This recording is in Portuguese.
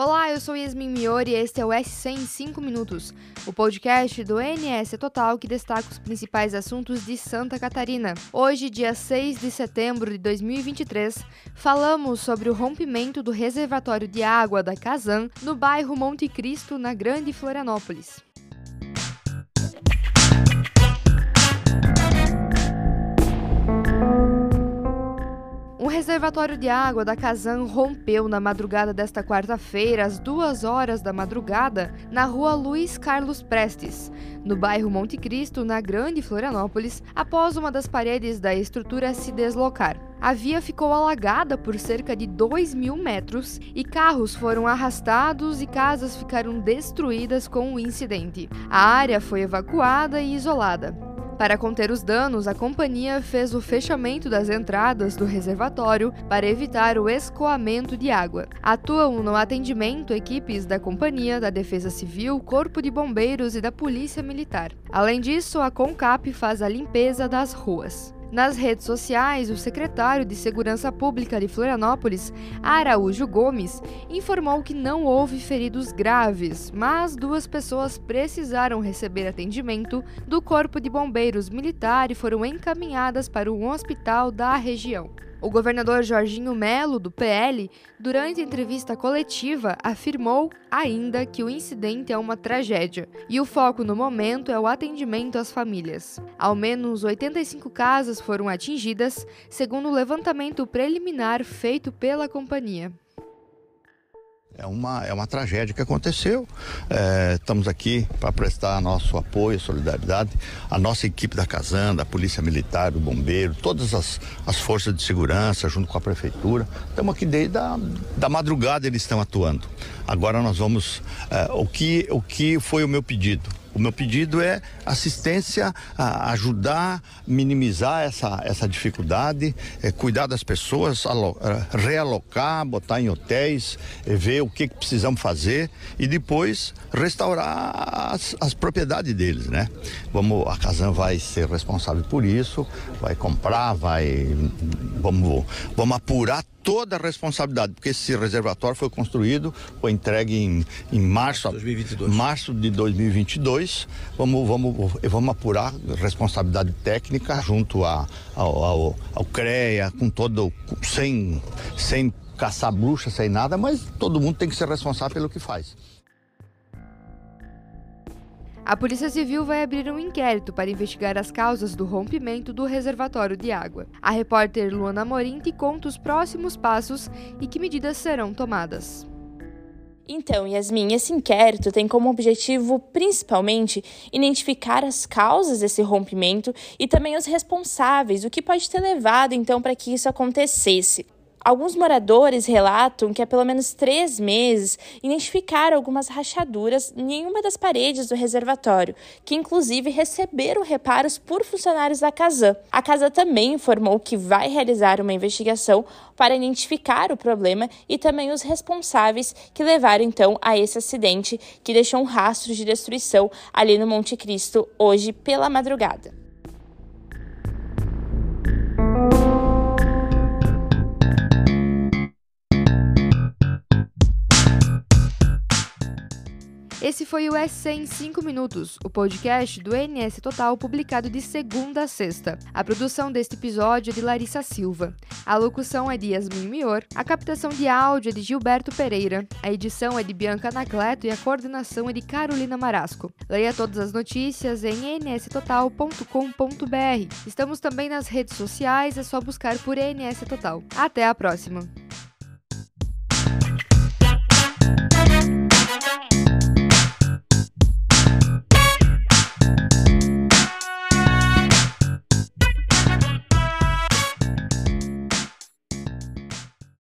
Olá, eu sou Yasmin Miori e este é o S100 em 5 minutos, o podcast do NS Total que destaca os principais assuntos de Santa Catarina. Hoje, dia 6 de setembro de 2023, falamos sobre o rompimento do reservatório de água da Casan no bairro Monte Cristo, na Grande Florianópolis. Um reservatório de água da Casan rompeu na madrugada desta quarta-feira, às duas horas da madrugada, na rua Luiz Carlos Prestes, no bairro Monte Cristo, na Grande Florianópolis, após uma das paredes da estrutura se deslocar. A via ficou alagada por cerca de 2 mil metros e carros foram arrastados e casas ficaram destruídas com o incidente. A área foi evacuada e isolada. Para conter os danos, a companhia fez o fechamento das entradas do reservatório para evitar o escoamento de água. Atuam no atendimento equipes da companhia, da Defesa Civil, Corpo de Bombeiros e da Polícia Militar. Além disso, a CONCAP faz a limpeza das ruas. Nas redes sociais, o secretário de Segurança Pública de Florianópolis, Araújo Gomes, informou que não houve feridos graves, mas duas pessoas precisaram receber atendimento do Corpo de Bombeiros Militar e foram encaminhadas para um hospital da região. O governador Jorginho Melo, do PL, durante entrevista coletiva, afirmou ainda que o incidente é uma tragédia e o foco no momento é o atendimento às famílias. Ao menos 85 casas foram atingidas, segundo o levantamento preliminar feito pela companhia. É uma, é uma tragédia que aconteceu. É, estamos aqui para prestar nosso apoio, solidariedade. A nossa equipe da Casanda, a Polícia Militar, o Bombeiro, todas as, as forças de segurança, junto com a Prefeitura. Estamos aqui desde a da madrugada eles estão atuando. Agora nós vamos. É, o, que, o que foi o meu pedido? O meu pedido é assistência, a ajudar, minimizar essa, essa dificuldade, é, cuidar das pessoas, é, realocar, botar em hotéis, é, ver o que, que, precisamos fazer e depois restaurar as, as propriedades deles, né? Vamos, a Casan vai ser responsável por isso, vai comprar, vai, vamos, vamos apurar toda a responsabilidade, porque esse reservatório foi construído, foi entregue em, em março, 2022. março de 2022. Vamos, vamos, vamos apurar responsabilidade técnica junto a, ao, ao, ao CREA, com todo, sem, sem caçar bruxa, sem nada, mas todo mundo tem que ser responsável pelo que faz. A Polícia Civil vai abrir um inquérito para investigar as causas do rompimento do reservatório de água. A repórter Luana Morim te conta os próximos passos e que medidas serão tomadas. Então, Yasmin, esse inquérito tem como objetivo, principalmente, identificar as causas desse rompimento e também os responsáveis, o que pode ter levado, então, para que isso acontecesse. Alguns moradores relatam que há pelo menos três meses identificaram algumas rachaduras em uma das paredes do reservatório, que inclusive receberam reparos por funcionários da Casan. A Casan também informou que vai realizar uma investigação para identificar o problema e também os responsáveis que levaram então a esse acidente que deixou um rastro de destruição ali no Monte Cristo hoje pela madrugada. Esse foi o SC em 5 minutos, o podcast do NS Total publicado de segunda a sexta. A produção deste episódio é de Larissa Silva. A locução é de Yasmin Mior, a captação de áudio é de Gilberto Pereira, a edição é de Bianca Anacleto e a coordenação é de Carolina Marasco. Leia todas as notícias em nstotal.com.br. Estamos também nas redes sociais, é só buscar por NS Total. Até a próxima!